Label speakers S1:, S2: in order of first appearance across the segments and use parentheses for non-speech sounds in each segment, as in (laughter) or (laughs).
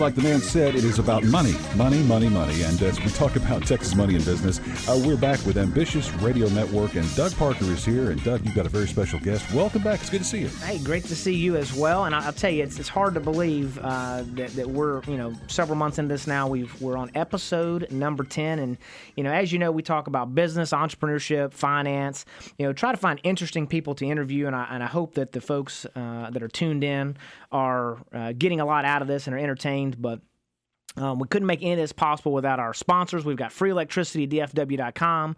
S1: Like the man said, it is about money, money, money, money. And as we talk about Texas money and business, uh, we're back with Ambitious Radio Network, and Doug Parker is here. And Doug, you've got a very special guest. Welcome back. It's good to see you.
S2: Hey, great to see you as well. And I'll tell you, it's, it's hard to believe uh, that, that we're, you know, several months into this now. We've, we're on episode number 10. And, you know, as you know, we talk about business, entrepreneurship, finance, you know, try to find interesting people to interview. And I, and I hope that the folks uh, that are tuned in are uh, getting a lot out of this and are entertained. But um, we couldn't make any of this possible without our sponsors. We've got free electricity, DFW.com.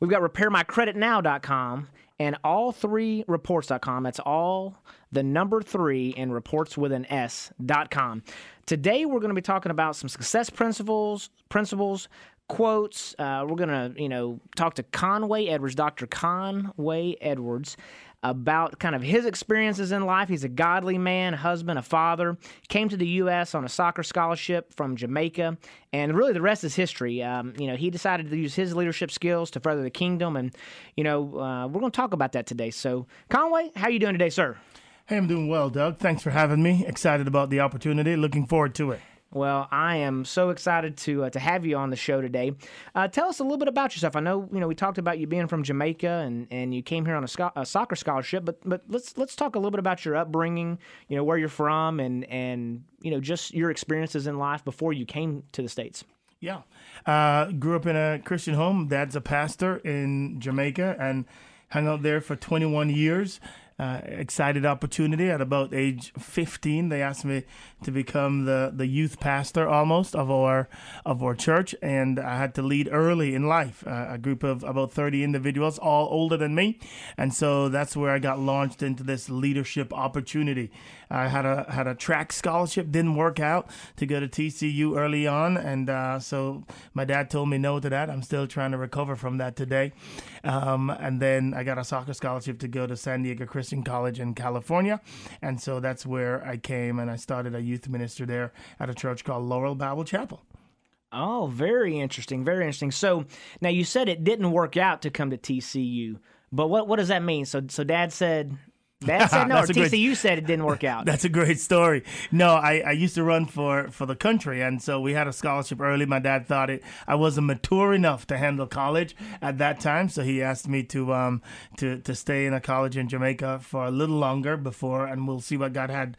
S2: We've got repairmycreditnow.com and all three reports.com. That's all the number three and reports with an S.com. Today we're going to be talking about some success principles, principles, quotes. Uh, we're going to, you know, talk to Conway Edwards, Dr. Conway Edwards, about kind of his experiences in life. He's a godly man, husband, a father. Came to the U.S. on a soccer scholarship from Jamaica, and really the rest is history. Um, you know, he decided to use his leadership skills to further the kingdom, and you know, uh, we're going to talk about that today. So, Conway, how are you doing today, sir?
S3: Hey, I'm doing well, Doug. Thanks for having me. Excited about the opportunity. Looking forward to it.
S2: Well, I am so excited to uh, to have you on the show today. Uh, tell us a little bit about yourself. I know you know we talked about you being from Jamaica and, and you came here on a, sco- a, soccer scholarship, but but let's let's talk a little bit about your upbringing. You know where you're from and and you know just your experiences in life before you came to the states.
S3: Yeah, uh, grew up in a Christian home. Dad's a pastor in Jamaica and hung out there for 21 years uh, excited opportunity. At about age 15 they asked me to become the, the youth pastor almost of our of our church and i had to lead early in life. Uh, a group of about 30 individuals all older than me and so that's where i got launched into this leadership opportunity i had a had a track scholarship didn't work out to go to tcu early on and uh, so my dad told me no to that i'm still trying to recover from that today um, and then i got a soccer scholarship to go to san diego Christian College in California. And so that's where I came and I started a youth minister there at a church called Laurel Bible Chapel.
S2: Oh, very interesting. Very interesting. So now you said it didn't work out to come to TCU, but what, what does that mean? So, so dad said, Dad said (laughs) no, or TCU great, said it didn't work out. (laughs)
S3: That's a great story. No, I, I used to run for, for the country, and so we had a scholarship early. My dad thought it I wasn't mature enough to handle college at that time, so he asked me to um to to stay in a college in Jamaica for a little longer before, and we'll see what God had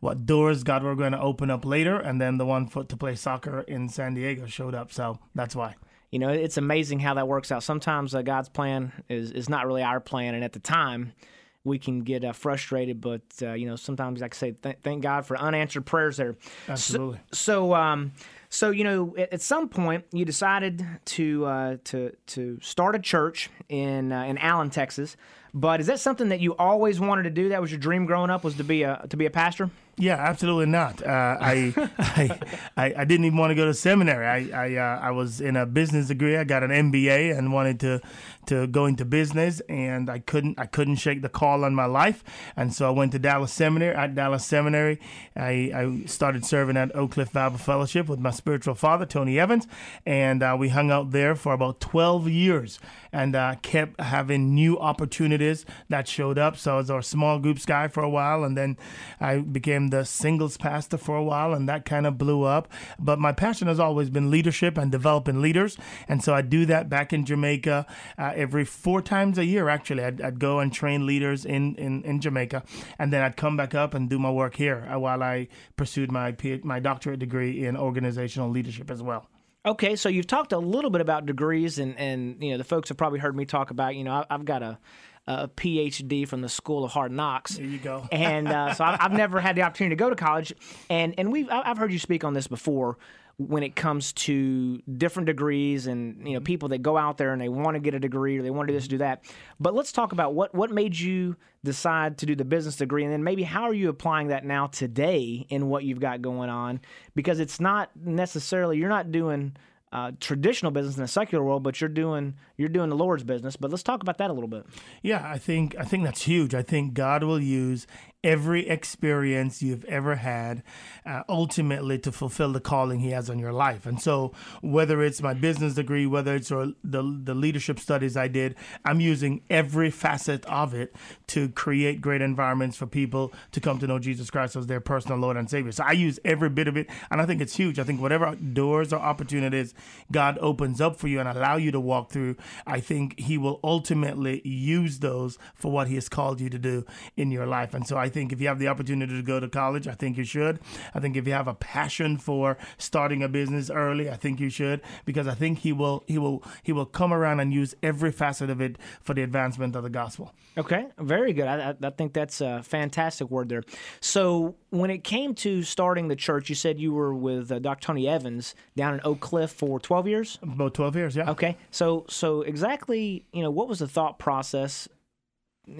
S3: what doors God were going to open up later, and then the one foot to play soccer in San Diego showed up. So that's why.
S2: You know, it's amazing how that works out. Sometimes uh, God's plan is is not really our plan, and at the time we can get uh, frustrated. But uh, you know, sometimes like I say, th- thank God for unanswered prayers there.
S3: Absolutely.
S2: So, so, um, so you know, at, at, some point, you decided to uh, to to start a church in uh, in Allen, Texas. But is that something that you always wanted to do? That was your dream growing up, was to be a to be a pastor?
S3: Yeah, absolutely not. Uh, I, (laughs) I, I, I didn't even want to go to seminary. I I, uh, I was in a business degree. I got an MBA and wanted to to go into business, and I couldn't I couldn't shake the call on my life, and so I went to Dallas Seminary. At Dallas Seminary, I, I started serving at Oak Cliff Bible Fellowship with my spiritual father Tony Evans, and uh, we hung out there for about twelve years, and uh, kept having new opportunities that showed up. So I was our small groups guy for a while, and then I became the singles pastor for a while, and that kind of blew up. But my passion has always been leadership and developing leaders, and so I do that back in Jamaica uh, every four times a year. Actually, I'd, I'd go and train leaders in, in, in Jamaica, and then I'd come back up and do my work here uh, while I pursued my my doctorate degree in organizational leadership as well.
S2: Okay, so you've talked a little bit about degrees, and and you know the folks have probably heard me talk about. You know, I, I've got a a PhD from the School of Hard Knocks.
S3: There you go.
S2: and uh, so I've, I've, never had the opportunity to go to college, and and we've I've heard you speak on this before when it comes to different degrees and you know people that go out there and they want to get a degree or they want to do this do that but let's talk about what what made you decide to do the business degree and then maybe how are you applying that now today in what you've got going on because it's not necessarily you're not doing uh, traditional business in the secular world, but you're doing you're doing the Lord's business. But let's talk about that a little bit.
S3: Yeah, I think I think that's huge. I think God will use every experience you've ever had uh, ultimately to fulfill the calling he has on your life. And so whether it's my business degree whether it's or the, the leadership studies i did i'm using every facet of it to create great environments for people to come to know jesus christ as their personal lord and savior. So i use every bit of it and i think it's huge. I think whatever doors or opportunities god opens up for you and allow you to walk through i think he will ultimately use those for what he has called you to do in your life. And so i think if you have the opportunity to go to college, I think you should. I think if you have a passion for starting a business early, I think you should because I think he will he will he will come around and use every facet of it for the advancement of the gospel.
S2: Okay, very good. I, I think that's a fantastic word there. So when it came to starting the church, you said you were with uh, Dr. Tony Evans down in Oak Cliff for 12 years?
S3: About 12 years, yeah.
S2: Okay. So so exactly, you know, what was the thought process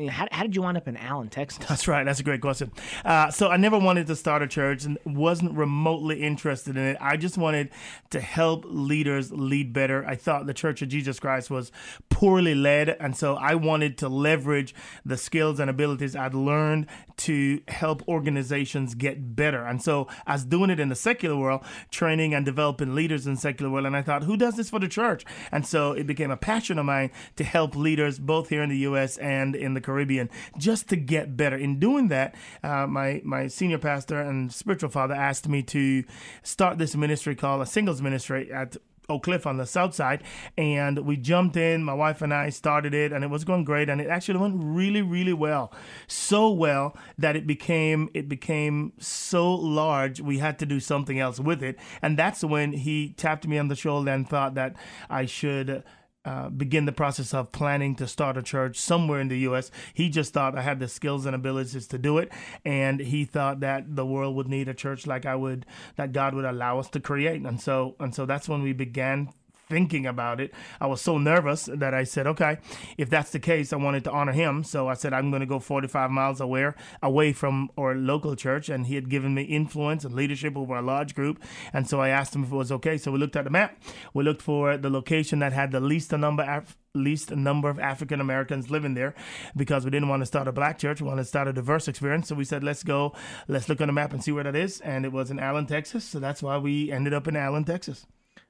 S2: how, how did you wind up in Allen, Texas?
S3: That's right. That's a great question. Uh, so I never wanted to start a church and wasn't remotely interested in it. I just wanted to help leaders lead better. I thought the Church of Jesus Christ was poorly led, and so I wanted to leverage the skills and abilities I'd learned to help organizations get better. And so I was doing it in the secular world, training and developing leaders in secular world. And I thought, who does this for the church? And so it became a passion of mine to help leaders both here in the U.S. and in the Caribbean just to get better. In doing that, uh, my my senior pastor and spiritual father asked me to start this ministry called a singles ministry at Oak Cliff on the south side, and we jumped in. My wife and I started it, and it was going great. And it actually went really, really well, so well that it became it became so large we had to do something else with it. And that's when he tapped me on the shoulder and thought that I should uh, begin the process of planning to start a church somewhere in the U.S. He just thought I had the skills and abilities to do it, and he thought that the world would need a church like I would, that God would allow us to create. And so, and so that's when we began thinking about it. I was so nervous that I said, okay, if that's the case, I wanted to honor him. So I said, I'm going to go 45 miles away, away from our local church. And he had given me influence and leadership over a large group. And so I asked him if it was okay. So we looked at the map. We looked for the location that had the least number of least number of African Americans living there because we didn't want to start a black church. We wanted to start a diverse experience. So we said, let's go, let's look on the map and see where that is. And it was in Allen, Texas. So that's why we ended up in Allen, Texas.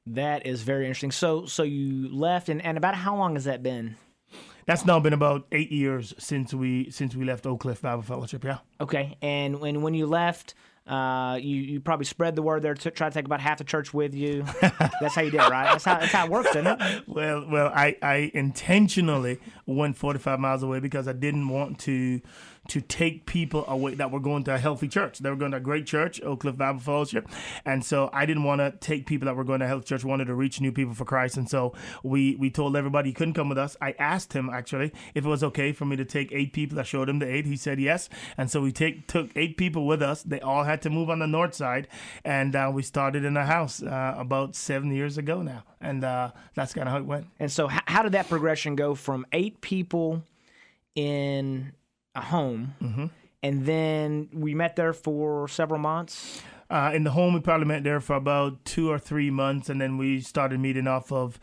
S2: That is very interesting. So so you left and, and about how long has that been?
S3: That's now been about eight years since we since we left Oak Cliff Bible Fellowship, yeah.
S2: Okay. And when when you left, uh, you you probably spread the word there to try to take about half the church with you. (laughs) that's how you did it, right? That's how that's how it works, isn't it?
S3: Well, well, I I intentionally went 45 miles away because I didn't want to to take people away that were going to a healthy church. They were going to a great church, Oak Cliff Bible Fellowship. And so I didn't want to take people that were going to healthy church, wanted to reach new people for Christ. And so we, we told everybody he couldn't come with us. I asked him actually if it was okay for me to take eight people. I showed him the eight. He said yes. And so we take, took eight people with us. They all had to move on the north side. And uh, we started in a house uh, about seven years ago now. And uh, that's kind of how it went.
S2: And so, how did that progression go from eight people in a home, mm-hmm. and then we met there for several months.
S3: Uh, in the home, we probably met there for about two or three months, and then we started meeting off of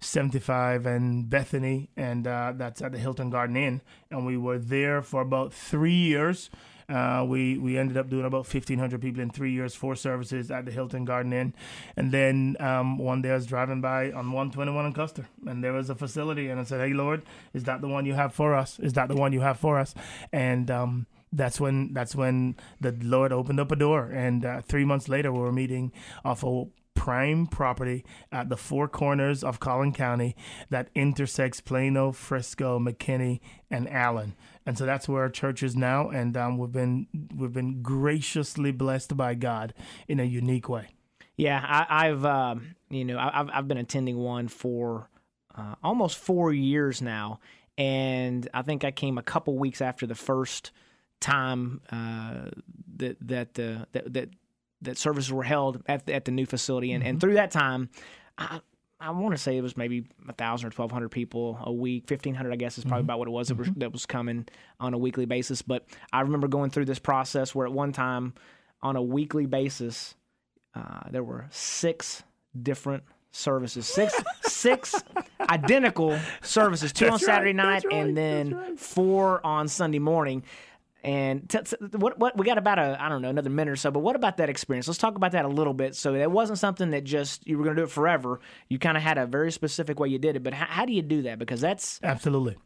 S3: 75 and Bethany, and uh, that's at the Hilton Garden Inn. And we were there for about three years. Uh, we we ended up doing about 1,500 people in three years, four services at the Hilton Garden Inn. And then um, one day I was driving by on 121 in Custer, and there was a facility, and I said, "Hey, Lord, is that the one you have for us? Is that the one you have for us?" And um, that's when that's when the Lord opened up a door, and uh, three months later we were meeting off a prime property at the four corners of Collin County that intersects Plano, Frisco, McKinney, and Allen and so that's where our church is now. And um, we've been we've been graciously blessed by God in a unique way.
S2: Yeah, I, have um, you know I've I've been attending one for uh, almost four years now, and I think I came a couple weeks after the first time uh, that that, uh, that that that services were held at the, at the new facility, and, mm-hmm. and through that time, I, I want to say it was maybe a thousand or twelve hundred people a week. Fifteen hundred, I guess, is probably mm-hmm. about what it was that, was mm-hmm. that was coming on a weekly basis. But I remember going through this process where at one time, on a weekly basis, uh, there were six different services, six (laughs) six identical services, two That's on Saturday right. night right. and then right. four on Sunday morning. And t- t- what what we got about a I don't know another minute or so, but what about that experience? Let's talk about that a little bit. So it wasn't something that just you were going to do it forever. You kind of had a very specific way you did it. But how, how do you do that? Because that's
S3: Absolutely.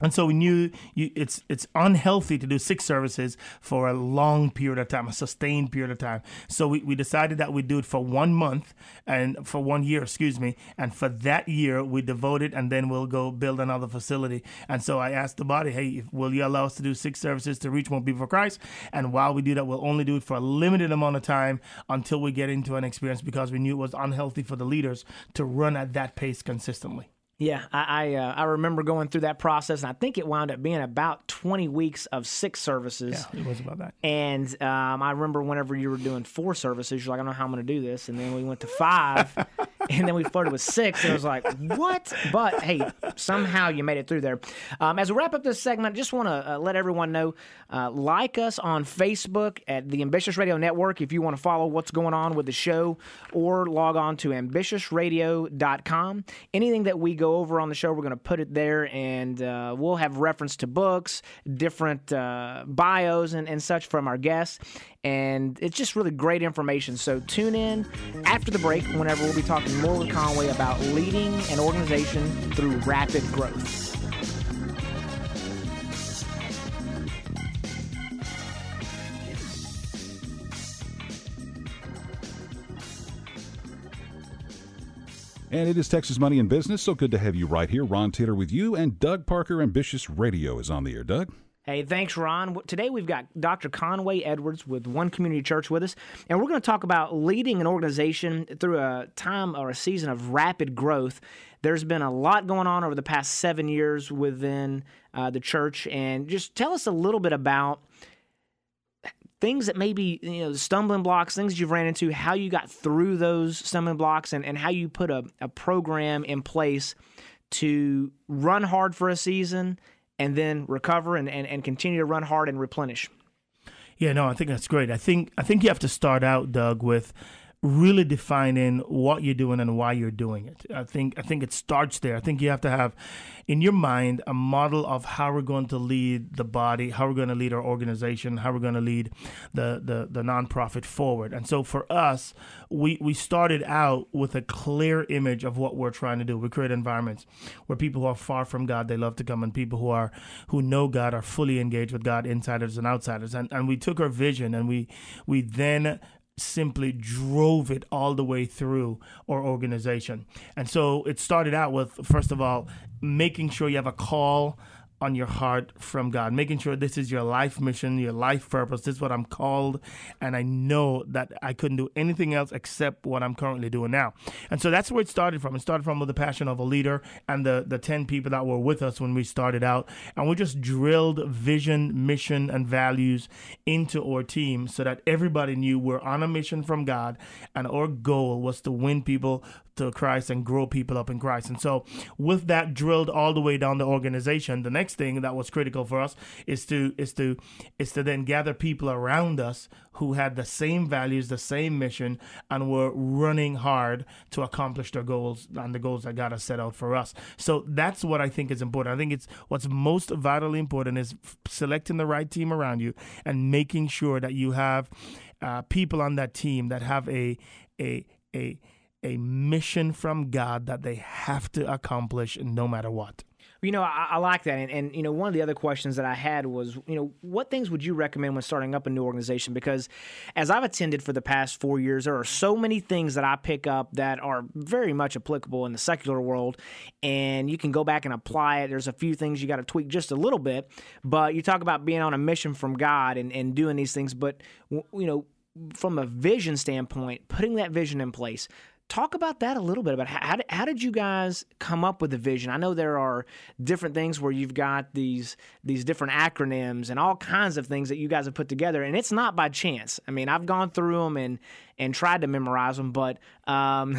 S3: And so we knew you, it's it's unhealthy to do six services for a long period of time, a sustained period of time. So we, we decided that we'd do it for one month and for one year, excuse me. And for that year, we devote it and then we'll go build another facility. And so I asked the body, hey, will you allow us to do six services to reach more people for Christ? And while we do that, we'll only do it for a limited amount of time until we get into an experience because we knew it was unhealthy for the leaders to run at that pace consistently.
S2: Yeah, I I, uh, I remember going through that process, and I think it wound up being about twenty weeks of six services.
S3: Yeah, it was about that.
S2: And um, I remember whenever you were doing four services, you're like, I don't know how I'm going to do this. And then we went to five, (laughs) and then we flirted with six, and I was like, what? But hey, somehow you made it through there. Um, as we wrap up this segment, I just want to uh, let everyone know uh, like us on Facebook at the Ambitious Radio Network if you want to follow what's going on with the show, or log on to ambitiousradio.com. Anything that we go over on the show, we're going to put it there, and uh, we'll have reference to books, different uh, bios, and, and such from our guests. And it's just really great information. So tune in after the break whenever we'll be talking more with Conway about leading an organization through rapid growth.
S1: And it is Texas Money in Business. So good to have you right here. Ron Taylor with you, and Doug Parker, Ambitious Radio, is on the air. Doug?
S2: Hey, thanks, Ron. Today we've got Dr. Conway Edwards with One Community Church with us, and we're going to talk about leading an organization through a time or a season of rapid growth. There's been a lot going on over the past seven years within uh, the church, and just tell us a little bit about things that maybe you know stumbling blocks things you've ran into how you got through those stumbling blocks and, and how you put a, a program in place to run hard for a season and then recover and, and, and continue to run hard and replenish
S3: Yeah, no, I think that's great. I think I think you have to start out, Doug, with really defining what you're doing and why you're doing it. I think I think it starts there. I think you have to have in your mind a model of how we're going to lead the body, how we're going to lead our organization, how we're going to lead the the, the nonprofit forward. And so for us, we we started out with a clear image of what we're trying to do. We create environments where people who are far from God they love to come, and people who are who know God are fully engaged with God, insiders and outsiders. And and we took our vision and we we then simply drove it all the way through our organization. And so it started out with, first of all, making sure you have a call on your heart from God, making sure this is your life mission, your life purpose. This is what I'm called. And I know that I couldn't do anything else except what I'm currently doing now. And so that's where it started from. It started from with the passion of a leader and the, the 10 people that were with us when we started out. And we just drilled vision, mission, and values into our team so that everybody knew we're on a mission from God. And our goal was to win people to Christ and grow people up in Christ. And so, with that drilled all the way down the organization, the next thing that was critical for us is to is to is to then gather people around us who had the same values, the same mission, and were running hard to accomplish their goals and the goals that God has set out for us. So that's what I think is important. I think it's what's most vitally important is selecting the right team around you and making sure that you have uh, people on that team that have a a a a mission from God that they have to accomplish no matter what.
S2: You know, I, I like that. And, and, you know, one of the other questions that I had was, you know, what things would you recommend when starting up a new organization? Because as I've attended for the past four years, there are so many things that I pick up that are very much applicable in the secular world. And you can go back and apply it. There's a few things you got to tweak just a little bit. But you talk about being on a mission from God and, and doing these things. But, you know, from a vision standpoint, putting that vision in place, talk about that a little bit about how, how did you guys come up with the vision? I know there are different things where you've got these these different acronyms and all kinds of things that you guys have put together and it's not by chance. I mean i've gone through them and and tried to memorize them, but um,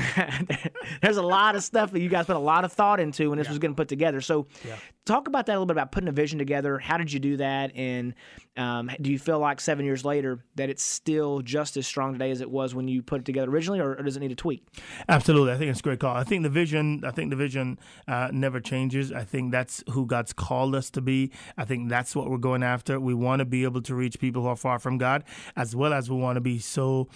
S2: (laughs) there's a lot of stuff that you guys put a lot of thought into when this yeah. was getting put together. So, yeah. talk about that a little bit about putting a vision together. How did you do that? And um, do you feel like seven years later that it's still just as strong today as it was when you put it together originally, or, or does it need a tweak?
S3: Absolutely, I think it's a great call. I think the vision, I think the vision uh, never changes. I think that's who God's called us to be. I think that's what we're going after. We want to be able to reach people who are far from God, as well as we want to be so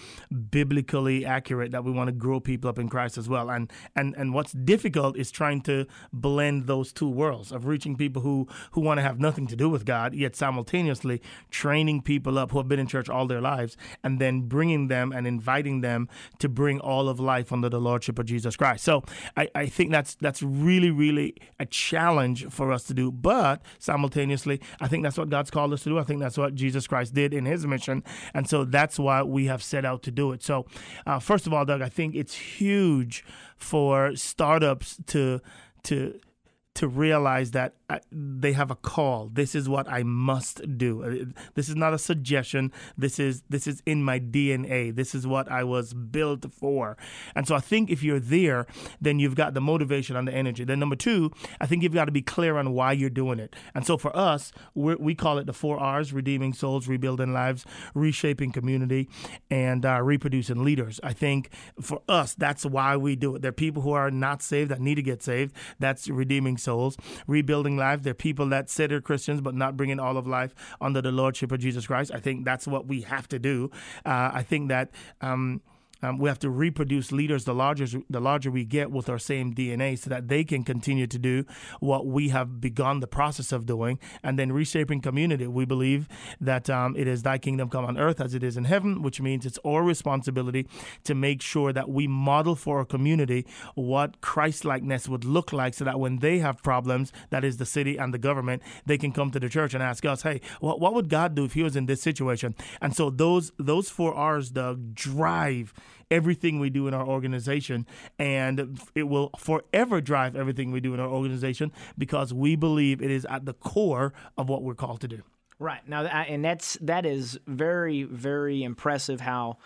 S3: biblically accurate that we want to grow people up in Christ as well. And and and what's difficult is trying to blend those two worlds of reaching people who who want to have nothing to do with God, yet simultaneously training people up who have been in church all their lives, and then bringing them and inviting them to bring all of life under the lordship of Jesus Christ. So I, I think that's that's really really a challenge for us to do, but simultaneously, I think that's what God's called us to do. I think that's what Jesus Christ did in His mission, and so that's why we have set out to do it. So, uh, first of all, Doug, I think it's huge for startups to to to realize that they have a call. This is what I must do. Uh, this is not a suggestion. This is this is in my DNA. This is what I was built for. And so I think if you're there, then you've got the motivation and the energy. Then number two, I think you've got to be clear on why you're doing it. And so for us, we call it the four R's: redeeming souls, rebuilding lives, reshaping community, and uh, reproducing leaders. I think for us, that's why we do it. There are people who are not saved that need to get saved. That's redeeming souls, rebuilding life. There are people that say they're Christians but not bringing all of life under the lordship of Jesus Christ. I think that's what we have to do. Uh, I think that. Um, um, we have to reproduce leaders the larger the larger we get with our same DNA, so that they can continue to do what we have begun the process of doing, and then reshaping community. We believe that um, it is Thy kingdom come on earth as it is in heaven, which means it's our responsibility to make sure that we model for our community what Christ likeness would look like, so that when they have problems, that is the city and the government, they can come to the church and ask us, "Hey, what, what would God do if He was in this situation?" And so those those four R's, the drive everything we do in our organization, and it will forever drive everything we do in our organization because we believe it is at the core of what we're called to do.
S2: Right now, and that's that is very very impressive how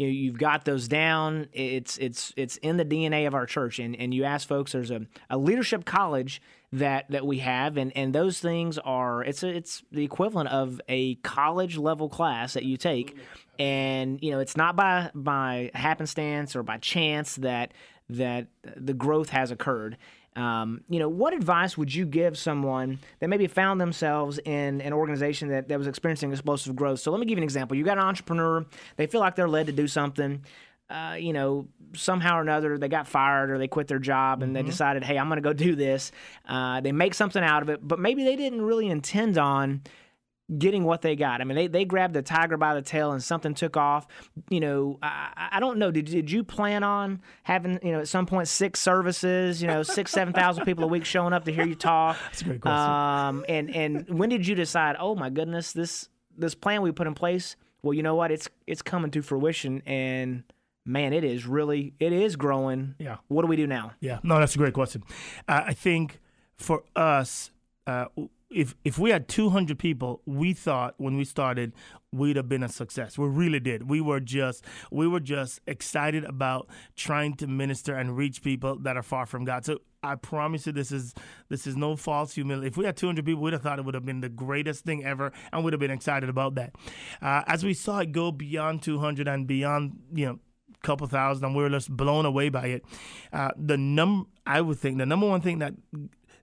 S2: you you've got those down. It's it's it's in the DNA of our church. And and you ask folks, there's a, a leadership college that that we have, and and those things are it's a, it's the equivalent of a college level class that you take, and you know it's not by by happenstance or by chance that that the growth has occurred. Um, you know, what advice would you give someone that maybe found themselves in an organization that, that was experiencing explosive growth? So let me give you an example. You got an entrepreneur, they feel like they're led to do something. Uh, you know, somehow or another they got fired or they quit their job and mm-hmm. they decided, hey, I'm going to go do this. Uh, they make something out of it, but maybe they didn't really intend on getting what they got. I mean, they, they grabbed the tiger by the tail and something took off. You know, I, I don't know. Did, did you plan on having, you know, at some point six services, you know, six, 7,000 people a week showing up to hear you talk? (laughs)
S3: That's a great question. Um,
S2: and, and when did you decide, oh my goodness, this, this plan we put in place, well, you know what? It's, it's coming to fruition and man, it is really, it is growing.
S3: Yeah.
S2: What do we do now?
S3: Yeah. No, that's a great question. Uh, I think for us, uh, if if we had 200 people, we thought when we started we'd have been a success. We really did. We were just we were just excited about trying to minister and reach people that are far from God. So I promise you, this is this is no false humility. If we had 200 people, we'd have thought it would have been the greatest thing ever, and would have been excited about that. Uh, as we saw it go beyond 200 and beyond, you know, couple thousand, and we were just blown away by it. Uh, the num I would think the number one thing that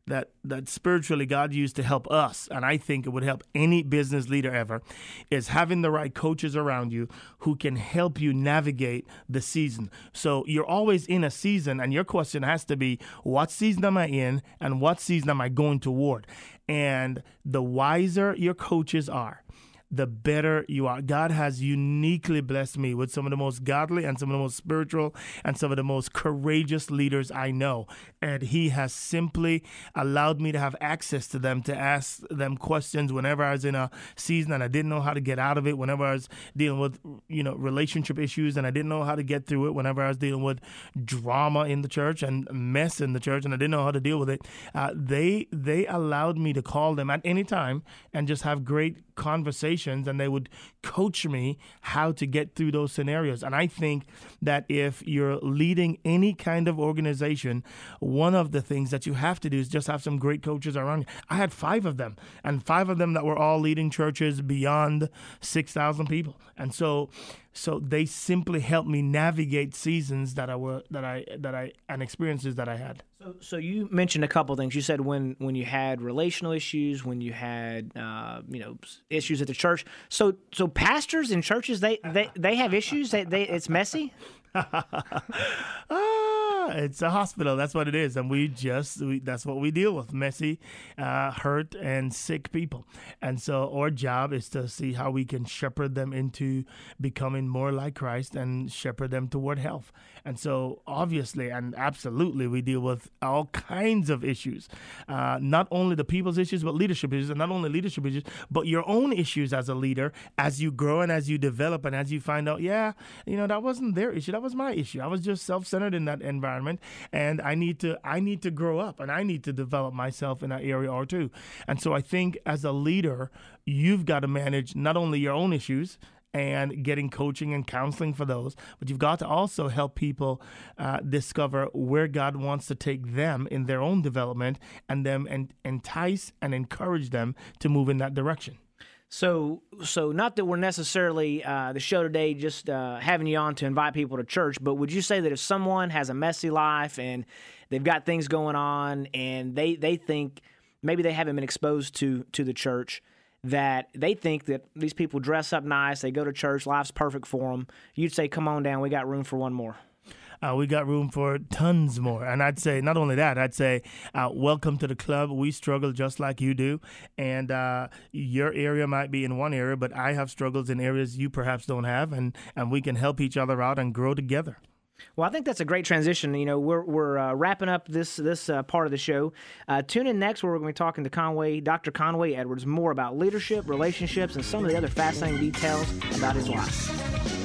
S3: that that spiritually God used to help us, and I think it would help any business leader ever, is having the right coaches around you who can help you navigate the season. So you're always in a season, and your question has to be, what season am I in, and what season am I going toward? And the wiser your coaches are, the better you are. God has uniquely blessed me with some of the most godly and some of the most spiritual and some of the most courageous leaders I know. And He has simply allowed me to have access to them to ask them questions whenever I was in a season and I didn't know how to get out of it, whenever I was dealing with, you know, relationship issues and I didn't know how to get through it, whenever I was dealing with drama in the church and mess in the church and I didn't know how to deal with it. Uh, they they allowed me to call them at any time and just have great conversation situations and they would coach me how to get through those scenarios. And I think that if you're leading any kind of organization, one of the things that you have to do is just have some great coaches around you. I had five of them, and five of them that were all leading churches beyond 6,000 people. And so so they simply helped me navigate seasons that I were that I that I and experiences that I had.
S2: So, so you mentioned a couple things. You said when when you had relational issues, when you had uh, you know issues at the church. So so pastors and churches they they, they have issues. They, they it's messy. (laughs)
S3: ah, it's a hospital. That's what it is, and we just we, that's what we deal with: messy, uh, hurt, and sick people. And so our job is to see how we can shepherd them into becoming more like Christ and shepherd them toward health. And so, obviously and absolutely, we deal with all kinds of issues, uh, not only the people's issues, but leadership issues, and not only leadership issues, but your own issues as a leader as you grow and as you develop and as you find out, yeah, you know, that wasn't their issue, that was my issue. I was just self-centered in that environment, and I need to, I need to grow up, and I need to develop myself in that area or two. And so, I think as a leader, you've got to manage not only your own issues and getting coaching and counseling for those. But you've got to also help people uh, discover where God wants to take them in their own development and them and entice and encourage them to move in that direction.
S2: So, so not that we're necessarily uh, the show today just uh, having you on to invite people to church, but would you say that if someone has a messy life and they've got things going on and they they think maybe they haven't been exposed to to the church, that they think that these people dress up nice, they go to church, life's perfect for them, you'd say, come on down, we got room for one more.
S3: Uh, we got room for tons more. And I'd say, not only that, I'd say, uh, welcome to the club. We struggle just like you do. And uh, your area might be in one area, but I have struggles in areas you perhaps don't have. And, and we can help each other out and grow together.
S2: Well, I think that's a great transition. You know, we're we're uh, wrapping up this this uh, part of the show. Uh, tune in next, where we're going to be talking to Conway, Dr. Conway Edwards, more about leadership, relationships, and some of the other fascinating details about his life.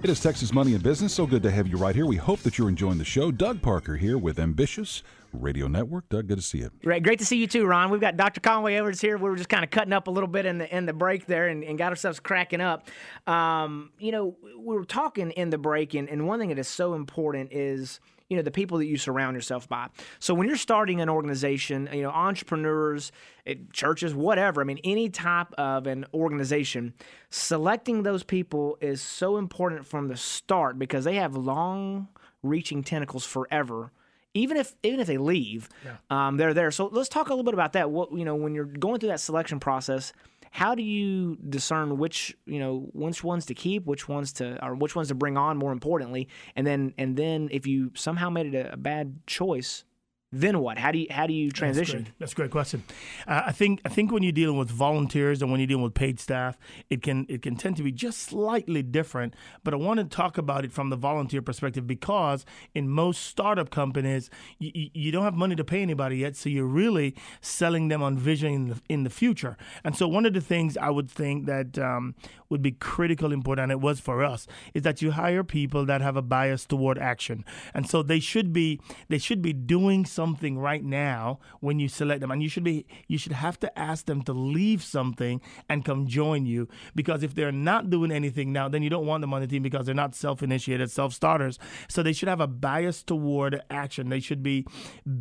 S1: It is Texas Money and Business. So good to have you right here. We hope that you're enjoying the show. Doug Parker here with Ambitious Radio Network. Doug, good to see you.
S2: Great, great to see you too, Ron. We've got Dr. Conway Edwards here. We were just kind of cutting up a little bit in the in the break there, and, and got ourselves cracking up. Um, you know, we were talking in the break, and, and one thing that is so important is you know the people that you surround yourself by. So when you're starting an organization, you know entrepreneurs, eh, churches, whatever. I mean, any type of an organization, selecting those people is so important from the start because they have long-reaching tentacles forever even if even if they leave, yeah. um, they're there. So let's talk a little bit about that. What you know when you're going through that selection process, how do you discern which you know which ones to keep, which ones to or which ones to bring on? More importantly, and then and then if you somehow made it a, a bad choice, then what? How do you how do you transition?
S3: That's, That's a great question. Uh, I think I think when you're dealing with volunteers and when you're dealing with paid staff, it can it can tend to be just slightly different. But I want to talk about it from the volunteer perspective because in most startup companies, you, you don't have money to pay anybody yet, so you're really selling them on vision in the, in the future. And so one of the things I would think that um, would be critical important, and it was for us, is that you hire people that have a bias toward action, and so they should be they should be doing something right now when you select them. And you should be you should have to ask them to leave something and come join you. Because if they're not doing anything now then you don't want them on the team because they're not self-initiated self-starters. So they should have a bias toward action. They should be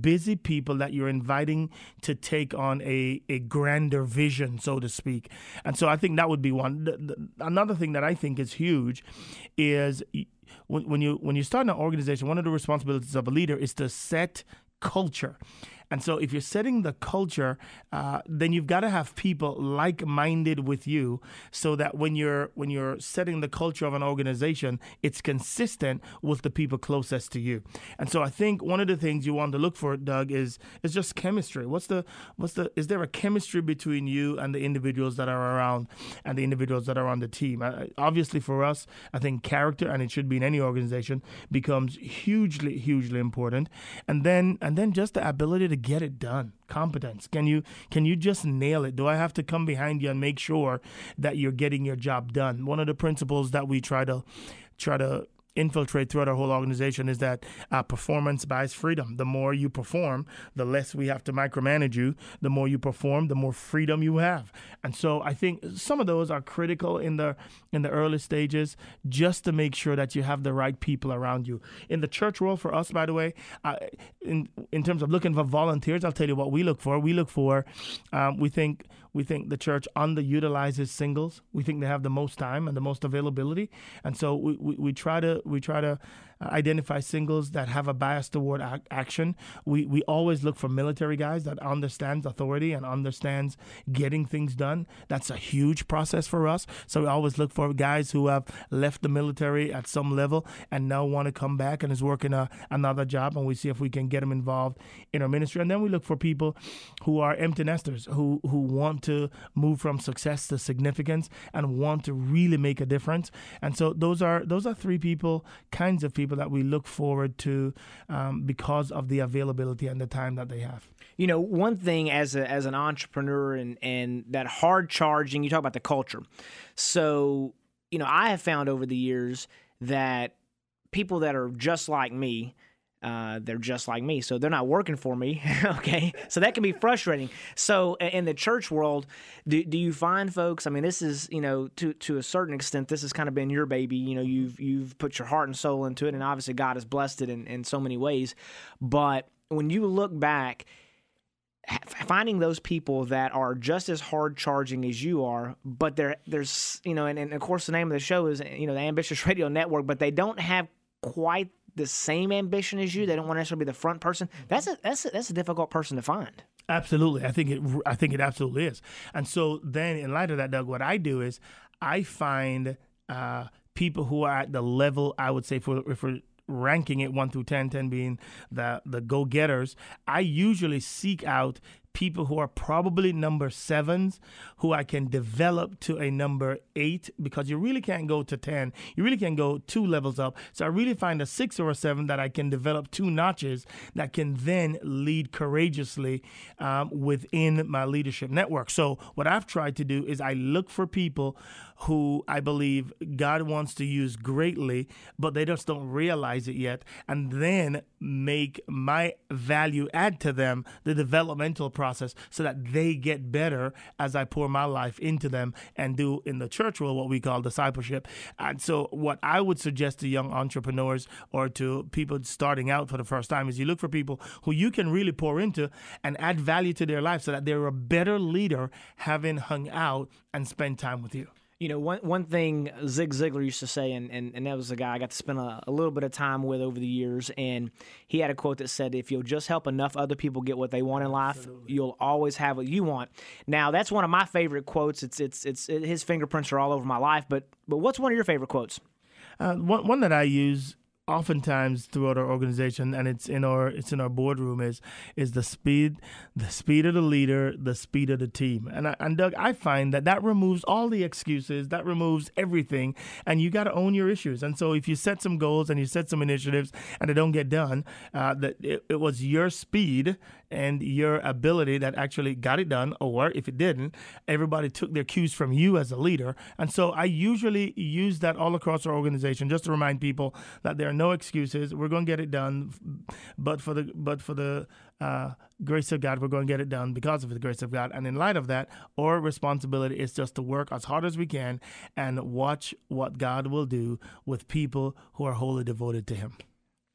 S3: busy people that you're inviting to take on a, a grander vision so to speak. And so i think that would be one. The, the, another thing that i think is huge is when you when you start an organization, one of the responsibilities of a leader is to set culture. And so, if you're setting the culture, uh, then you've got to have people like-minded with you, so that when you're when you're setting the culture of an organization, it's consistent with the people closest to you. And so, I think one of the things you want to look for, Doug, is is just chemistry. What's the what's the is there a chemistry between you and the individuals that are around and the individuals that are on the team? Uh, obviously, for us, I think character, and it should be in any organization, becomes hugely hugely important. And then and then just the ability to get it done. Competence. Can you can you just nail it? Do i have to come behind you and make sure that you're getting your job done? One of the principles that we try to try to infiltrate throughout our whole organization is that uh, performance buys freedom. The more you perform, the less we have to micromanage you. The more you perform, the more freedom you have. And so I think some of those are critical in the in the early stages, just to make sure that you have the right people around you. In the church world, for us, by the way, uh, in in terms of looking for volunteers, I'll tell you what we look for. We look for, um, we think we think the church underutilizes singles. We think they have the most time and the most availability, and so we, we, we try to we try to identify singles that have a bias toward ac- action. We we always look for military guys that understands authority and understands getting things done. That's a huge process for us. So we always look for guys who have left the military at some level and now want to come back and is working a, another job, and we see if we can get them involved in our ministry. And then we look for people who are empty nesters who who want to move from success to significance and want to really make a difference. And so those are those are three people, kinds of people that we look forward to um, because of the availability and the time that they have.
S2: You know, one thing as a, as an entrepreneur and and that hard charging, you talk about the culture. So, you know, I have found over the years that people that are just like me, uh, they're just like me, so they're not working for me. (laughs) okay, so that can be frustrating. So in the church world, do, do you find folks? I mean, this is you know to to a certain extent, this has kind of been your baby. You know, you've you've put your heart and soul into it, and obviously God has blessed it in, in so many ways. But when you look back, finding those people that are just as hard charging as you are, but there there's you know, and, and of course the name of the show is you know the Ambitious Radio Network, but they don't have quite the same ambition as you. They don't want to necessarily be the front person. That's a that's a, that's a difficult person to find.
S3: Absolutely, I think it. I think it absolutely is. And so then, in light of that, Doug, what I do is I find uh, people who are at the level I would say for for ranking it 1 through 10 10 being the the go-getters i usually seek out people who are probably number sevens who I can develop to a number eight because you really can't go to 10. You really can go two levels up. So I really find a six or a seven that I can develop two notches that can then lead courageously um, within my leadership network. So what I've tried to do is I look for people who I believe God wants to use greatly, but they just don't realize it yet, and then make my value add to them the developmental process so that they get better as I pour my life into them and do in the church world what we call discipleship. And so, what I would suggest to young entrepreneurs or to people starting out for the first time is you look for people who you can really pour into and add value to their life so that they're a better leader having hung out and spent time with you.
S2: You know, one one thing Zig Ziglar used to say, and, and, and that was a guy I got to spend a, a, little bit of time with over the years, and he had a quote that said, "If you'll just help enough other people get what they want in life, Absolutely. you'll always have what you want." Now, that's one of my favorite quotes. It's it's it's it, his fingerprints are all over my life. But but what's one of your favorite quotes?
S3: Uh, one one that I use oftentimes throughout our organization and it's in our it's in our boardroom is is the speed the speed of the leader the speed of the team. And I, and Doug I find that that removes all the excuses that removes everything and you got to own your issues. And so if you set some goals and you set some initiatives and they don't get done uh, that it, it was your speed and your ability that actually got it done or if it didn't everybody took their cues from you as a leader and so I usually use that all across our organization just to remind people that there are no excuses. We're going to get it done, but for the but for the uh, grace of God, we're going to get it done because of the grace of God. And in light of that, our responsibility is just to work as hard as we can and watch what God will do with people who are wholly devoted to Him.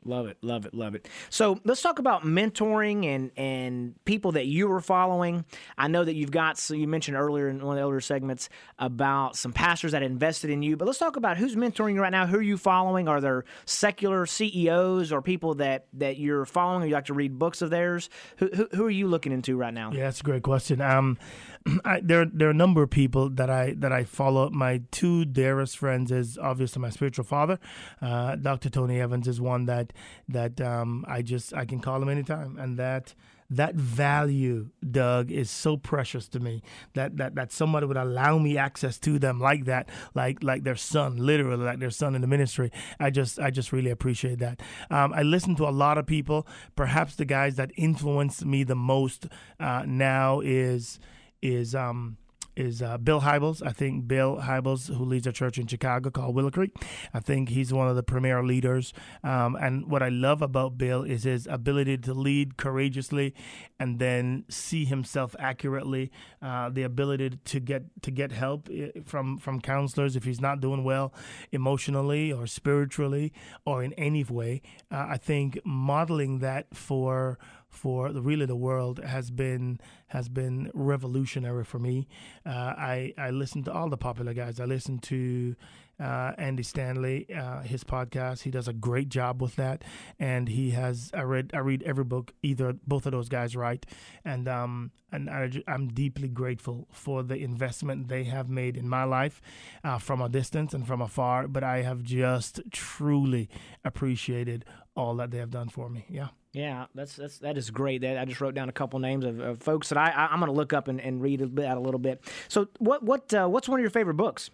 S2: Love it, love it, love it. So let's talk about mentoring and and people that you were following. I know that you've got so you mentioned earlier in one of the earlier segments about some pastors that invested in you, but let's talk about who's mentoring you right now. Who are you following? Are there secular CEOs or people that that you're following? Or you like to read books of theirs? Who who, who are you looking into right now?
S3: Yeah, that's a great question. Um, (clears throat) I, there there are a number of people that I that I follow. My two dearest friends is obviously my spiritual father, uh, Dr. Tony Evans is one that that um, I just I can call him anytime, and that that value, Doug, is so precious to me that, that that somebody would allow me access to them like that, like like their son, literally like their son in the ministry. I just I just really appreciate that. Um, I listen to a lot of people. Perhaps the guys that influence me the most uh, now is is um, is uh, Bill Hybels. I think Bill Hybels, who leads a church in Chicago called Willow Creek, I think he's one of the premier leaders. Um, and what I love about Bill is his ability to lead courageously and then see himself accurately. Uh, the ability to get to get help eh, from from counselors if he's not doing well emotionally or spiritually or in any way. Uh, I think modeling that for for the really the world has been has been revolutionary for me. Uh, I I listen to all the popular guys. I listen to uh, Andy Stanley, uh, his podcast. He does a great job with that, and he has. I read I read every book either both of those guys write, and um and I, am deeply grateful for the investment they have made in my life, uh, from a distance and from afar. But I have just truly appreciated all that they have done for me. Yeah.
S2: Yeah, that's that's that is great. That I just wrote down a couple names of, of folks that I, I am going to look up and, and read a bit a little bit. So what what uh, what's one of your favorite books?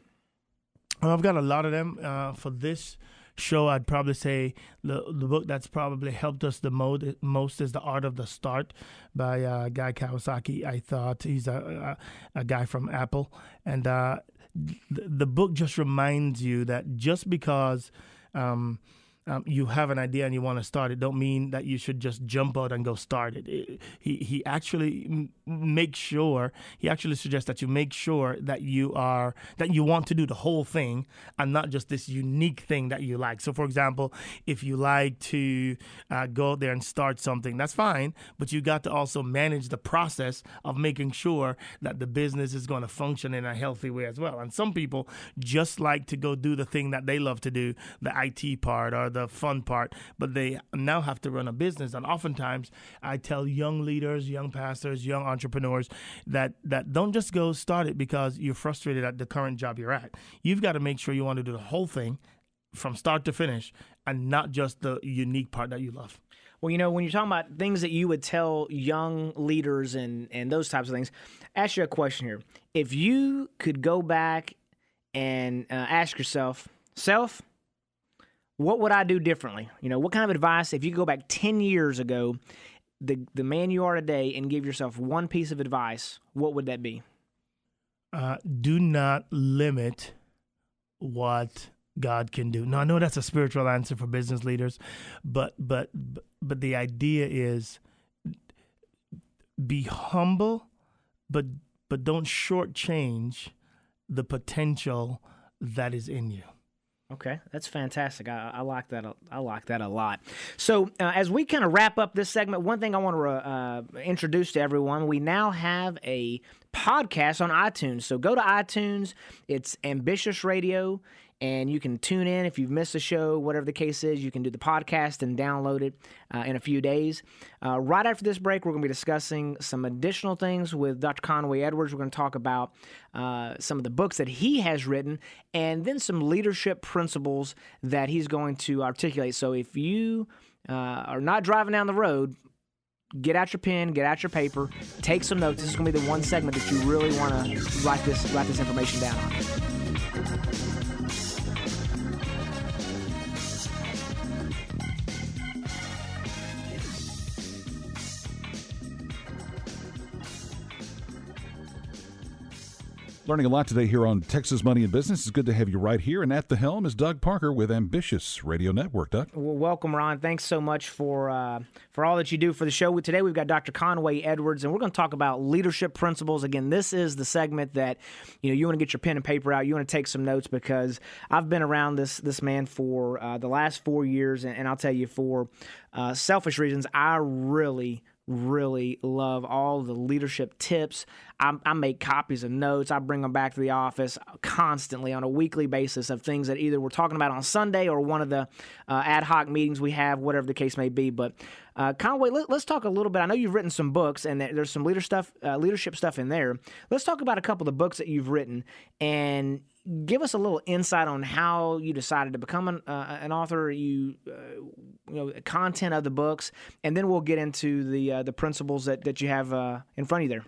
S3: I've got a lot of them uh, for this show. I'd probably say the the book that's probably helped us the most most is The Art of the Start by uh, Guy Kawasaki. I thought he's a a, a guy from Apple, and uh, the, the book just reminds you that just because um, um, you have an idea and you want to start it, don't mean that you should just jump out and go start it. it he he actually m- makes sure he actually suggests that you make sure that you are that you want to do the whole thing and not just this unique thing that you like. So, for example, if you like to uh, go out there and start something, that's fine, but you got to also manage the process of making sure that the business is going to function in a healthy way as well. And some people just like to go do the thing that they love to do, the IT part or the the fun part, but they now have to run a business. And oftentimes, I tell young leaders, young pastors, young entrepreneurs that that don't just go start it because you're frustrated at the current job you're at. You've got to make sure you want to do the whole thing from start to finish, and not just the unique part that you love.
S2: Well, you know, when you're talking about things that you would tell young leaders and and those types of things, ask you a question here. If you could go back and uh, ask yourself, self, what would I do differently? You know, what kind of advice, if you go back 10 years ago, the, the man you are today, and give yourself one piece of advice, what would that be?
S3: Uh, do not limit what God can do. Now I know that's a spiritual answer for business leaders, but but but the idea is be humble, but but don't shortchange the potential that is in you.
S2: Okay, that's fantastic. I, I, like that. I like that a lot. So, uh, as we kind of wrap up this segment, one thing I want to uh, introduce to everyone: we now have a podcast on iTunes. So go to iTunes. It's Ambitious Radio and you can tune in if you've missed a show, whatever the case is. You can do the podcast and download it uh, in a few days. Uh, right after this break, we're going to be discussing some additional things with Dr. Conway Edwards. We're going to talk about uh, some of the books that he has written and then some leadership principles that he's going to articulate. So if you uh, are not driving down the road, get out your pen, get out your paper, take some notes. This is going to be the one segment that you really want to write this write this information down on.
S1: Learning a lot today here on Texas Money and Business. It's good to have you right here. And at the helm is Doug Parker with Ambitious Radio Network. Doug,
S2: well, welcome, Ron. Thanks so much for uh, for all that you do for the show. Today we've got Dr. Conway Edwards, and we're going to talk about leadership principles. Again, this is the segment that you know you want to get your pen and paper out. You want to take some notes because I've been around this this man for uh, the last four years, and, and I'll tell you for uh, selfish reasons, I really really love all the leadership tips. I, I, make copies of notes. I bring them back to the office constantly on a weekly basis of things that either we're talking about on Sunday or one of the uh, ad hoc meetings we have, whatever the case may be. But uh, Conway, let, us talk a little bit. I know you've written some books, and there's some leader stuff, uh, leadership stuff in there. Let's talk about a couple of the books that you've written and give us a little insight on how you decided to become an, uh, an author. You, uh, you know, content of the books, and then we'll get into the uh, the principles that, that you have uh, in front of you there.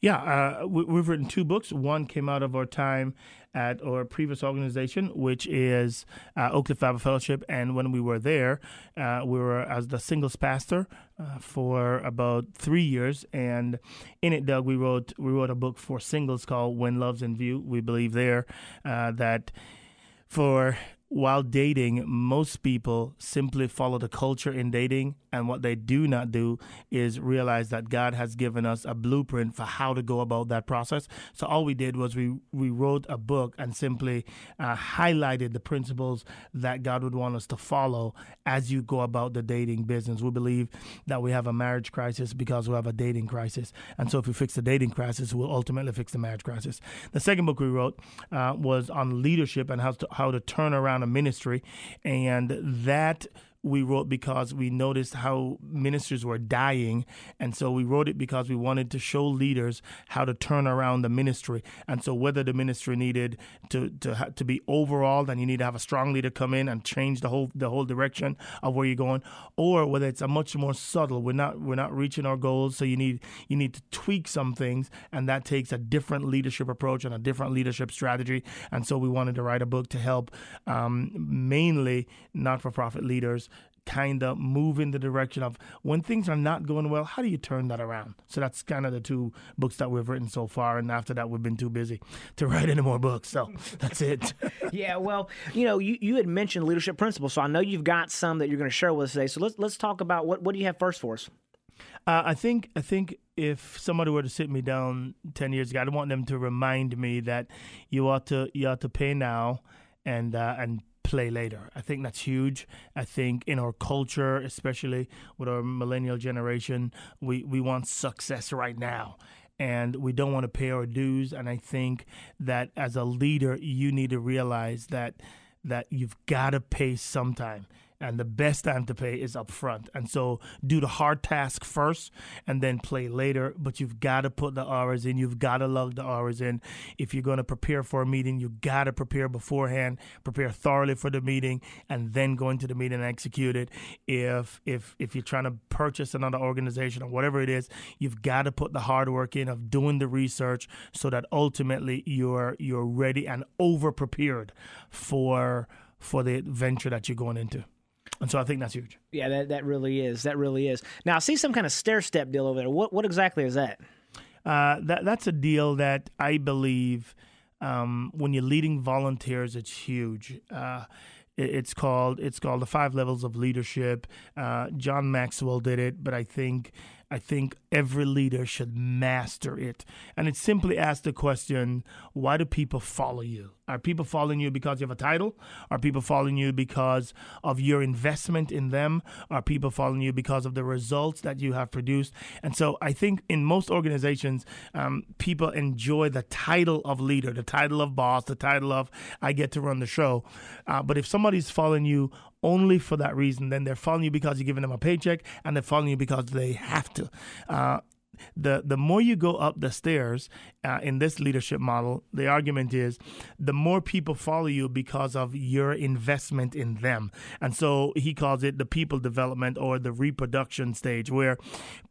S3: Yeah, uh, we, have written two books. One came out of our time at our previous organization, which is uh, Oak Cliff Bible Fellowship. And when we were there, uh, we were as the singles pastor uh, for about three years. And in it, Doug, we wrote we wrote a book for singles called When Love's in View. We believe there uh, that for while dating, most people simply follow the culture in dating and what they do not do is realize that God has given us a blueprint for how to go about that process. So all we did was we, we wrote a book and simply uh, highlighted the principles that God would want us to follow as you go about the dating business. We believe that we have a marriage crisis because we have a dating crisis. And so if we fix the dating crisis, we'll ultimately fix the marriage crisis. The second book we wrote uh, was on leadership and how to, how to turn around ministry. And that we wrote because we noticed how ministers were dying. And so we wrote it because we wanted to show leaders how to turn around the ministry. And so whether the ministry needed to, to, to be overall, and you need to have a strong leader come in and change the whole, the whole direction of where you're going, or whether it's a much more subtle, we're not, we're not reaching our goals. So you need, you need to tweak some things. And that takes a different leadership approach and a different leadership strategy. And so we wanted to write a book to help um, mainly not for profit leaders kind of move in the direction of when things are not going well, how do you turn that around? So that's kind of the two books that we've written so far. And after that, we've been too busy to (laughs) write any more books. So that's it. (laughs)
S2: yeah, well, you know, you, you had mentioned leadership principles. So I know you've got some that you're going to share with us today. So let's, let's talk about what, what do you have first for us?
S3: Uh, I think I think if somebody were to sit me down ten years ago, I'd want them to remind me that you ought to you ought to pay now and uh, and play later. I think that's huge. I think in our culture, especially with our millennial generation, we, we want success right now and we don't want to pay our dues. And I think that as a leader, you need to realize that that you've got to pay sometime and the best time to pay is up front. And so do the hard task first and then play later. But you've got to put the hours in. You've got to lug the hours in. If you're going to prepare for a meeting, you've got to prepare beforehand, prepare thoroughly for the meeting, and then go into the meeting and execute it. If if if you're trying to purchase another organization or whatever it is, you've got to put the hard work in of doing the research so that ultimately you're you're ready and over prepared for for the venture that you're going into. And so I think that's huge.
S2: Yeah, that, that really is. That really is. Now, I see some kind of stair step deal over there. What what exactly is that?
S3: Uh, that that's a deal that I believe um, when you're leading volunteers, it's huge. Uh, it, it's called it's called the five levels of leadership. Uh, John Maxwell did it, but I think I think every leader should master it. And it simply asks the question why do people follow you? Are people following you because you have a title? Are people following you because of your investment in them? Are people following you because of the results that you have produced? And so I think in most organizations, um, people enjoy the title of leader, the title of boss, the title of I get to run the show. Uh, but if somebody's following you only for that reason, then they're following you because you're giving them a paycheck and they're following you because they have to. Uh, the the more you go up the stairs uh, in this leadership model, the argument is the more people follow you because of your investment in them. And so he calls it the people development or the reproduction stage, where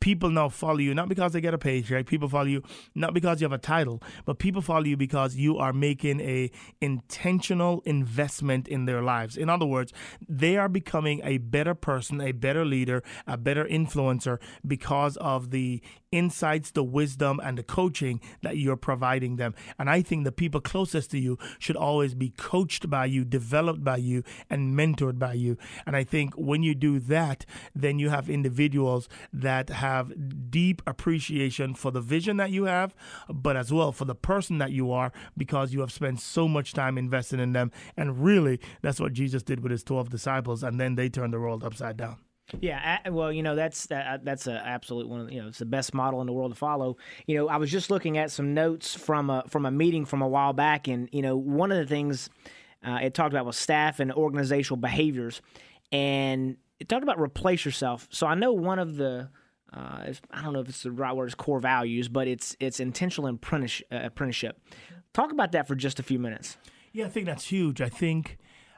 S3: people now follow you not because they get a paycheck, people follow you not because you have a title, but people follow you because you are making a intentional investment in their lives. In other words, they are becoming a better person, a better leader, a better influencer because of the insights, the wisdom, and the coaching that you're providing them. And I think the people closest to you should always be coached by you, developed by you, and mentored by you. And I think when you do that, then you have individuals that have deep appreciation for the vision that you have, but as well for the person that you are because you have spent so much time investing in them. And really, that's what Jesus did with his 12 disciples. And then they turned the world upside down.
S2: Yeah, well, you know that's that, that's an absolute one. You know, it's the best model in the world to follow. You know, I was just looking at some notes from a from a meeting from a while back, and you know, one of the things uh, it talked about was staff and organizational behaviors, and it talked about replace yourself. So I know one of the uh, I don't know if it's the right word, is core values, but it's it's intentional uh, apprenticeship. Talk about that for just a few minutes.
S3: Yeah, I think that's huge. I think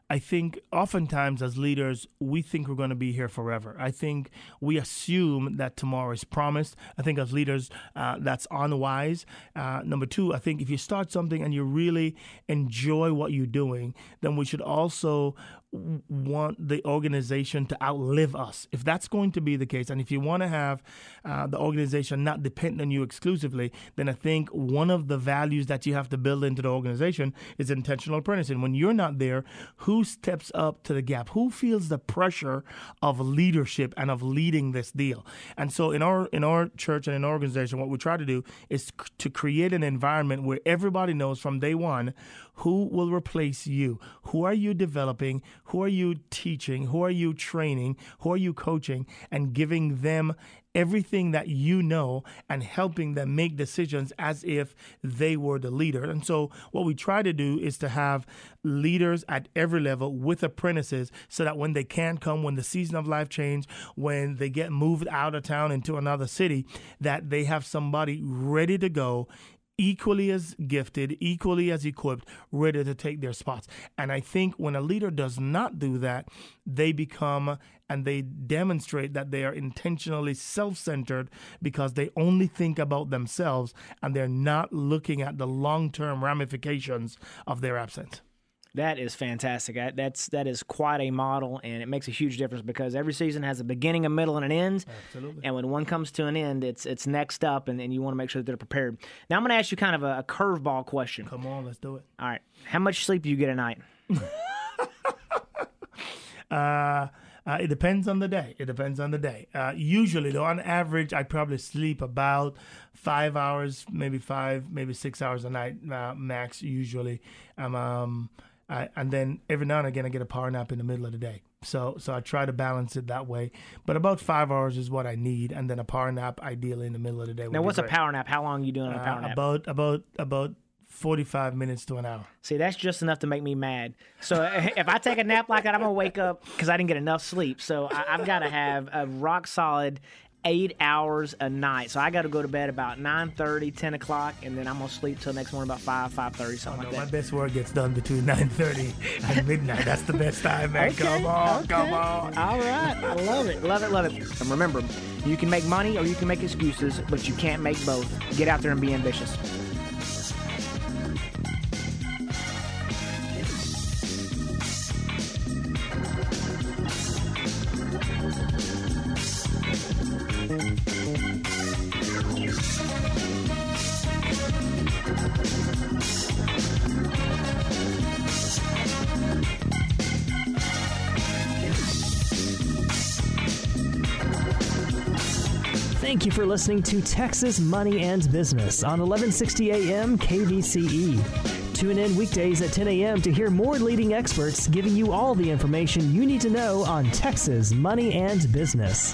S3: I think oftentimes as leaders, we think we're going to be here forever. I think we assume that tomorrow is promised. I think as leaders, uh, that's unwise. Uh, number two, I think if you start something and you really enjoy what you're doing, then we should also want the organization to outlive us. If that's going to be the case, and if you want to have uh, the organization not depend on you exclusively, then I think one of the values that you have to build into the organization is intentional apprenticing. When you're not there, who steps up to the gap? Who feels the pressure of leadership and of leading this deal? And so in our in our church and in our organization, what we try to do is to create an environment where everybody knows from day one who will replace you. Who are you developing? Who are you teaching? Who are you training? Who are you coaching? And giving them everything that you know and helping them make decisions as if they were the leader. And so, what we try to do is to have leaders at every level with apprentices so that when they can come, when the season of life change, when they get moved out of town into another city, that they have somebody ready to go equally as gifted, equally as equipped, ready to take their spots. And I think when a leader does not do that, they become and they demonstrate that they are intentionally self centered because they only think about themselves and they're not looking at the long term ramifications of their absence.
S2: That is fantastic. That's that is quite a model, and it makes a huge difference because every season has a beginning, a middle, and an end.
S3: Absolutely.
S2: And when one comes to an end, it's it's next up, and, and you want to make sure that they're prepared. Now I'm going to ask you kind of a, a curveball question.
S3: Come on, let's do it.
S2: All right. How much sleep do you get a night? (laughs)
S3: uh, uh, it depends on the day. It depends on the day. Uh, usually, though, on average, I probably sleep about five hours, maybe five, maybe six hours a night uh, max. Usually, um, um I, and then every now and again I get a power nap in the middle of the day. So so I try to balance it that way. But about five hours is what I need, and then a power nap ideally in the middle of the day.
S2: Now, what's a power nap? How long are you doing a power uh, nap?
S3: About about about 45 minutes to an hour.
S2: See, that's just enough to make me mad. So (laughs) if I take a nap like that, I'm going to wake up because I didn't get enough sleep. So I, have got to have a rock solid eight hours a night. So I got to go to bed about 9 30, 10 o'clock, and then I'm going to sleep till next morning about 5, 5 30, something oh, no, like that.
S3: My best work gets done between (laughs) 9 30 and midnight. That's the best time, man. Okay, come on, okay. come on.
S2: All right. I love it. Love it, love it. And remember, you can make money or you can make excuses, but you can't make both. Get out there and be ambitious.
S4: Listening to Texas Money and Business on 1160 AM KVCE. Tune in weekdays at 10 a.m. to hear more leading experts giving you all the information you need to know on Texas money and business.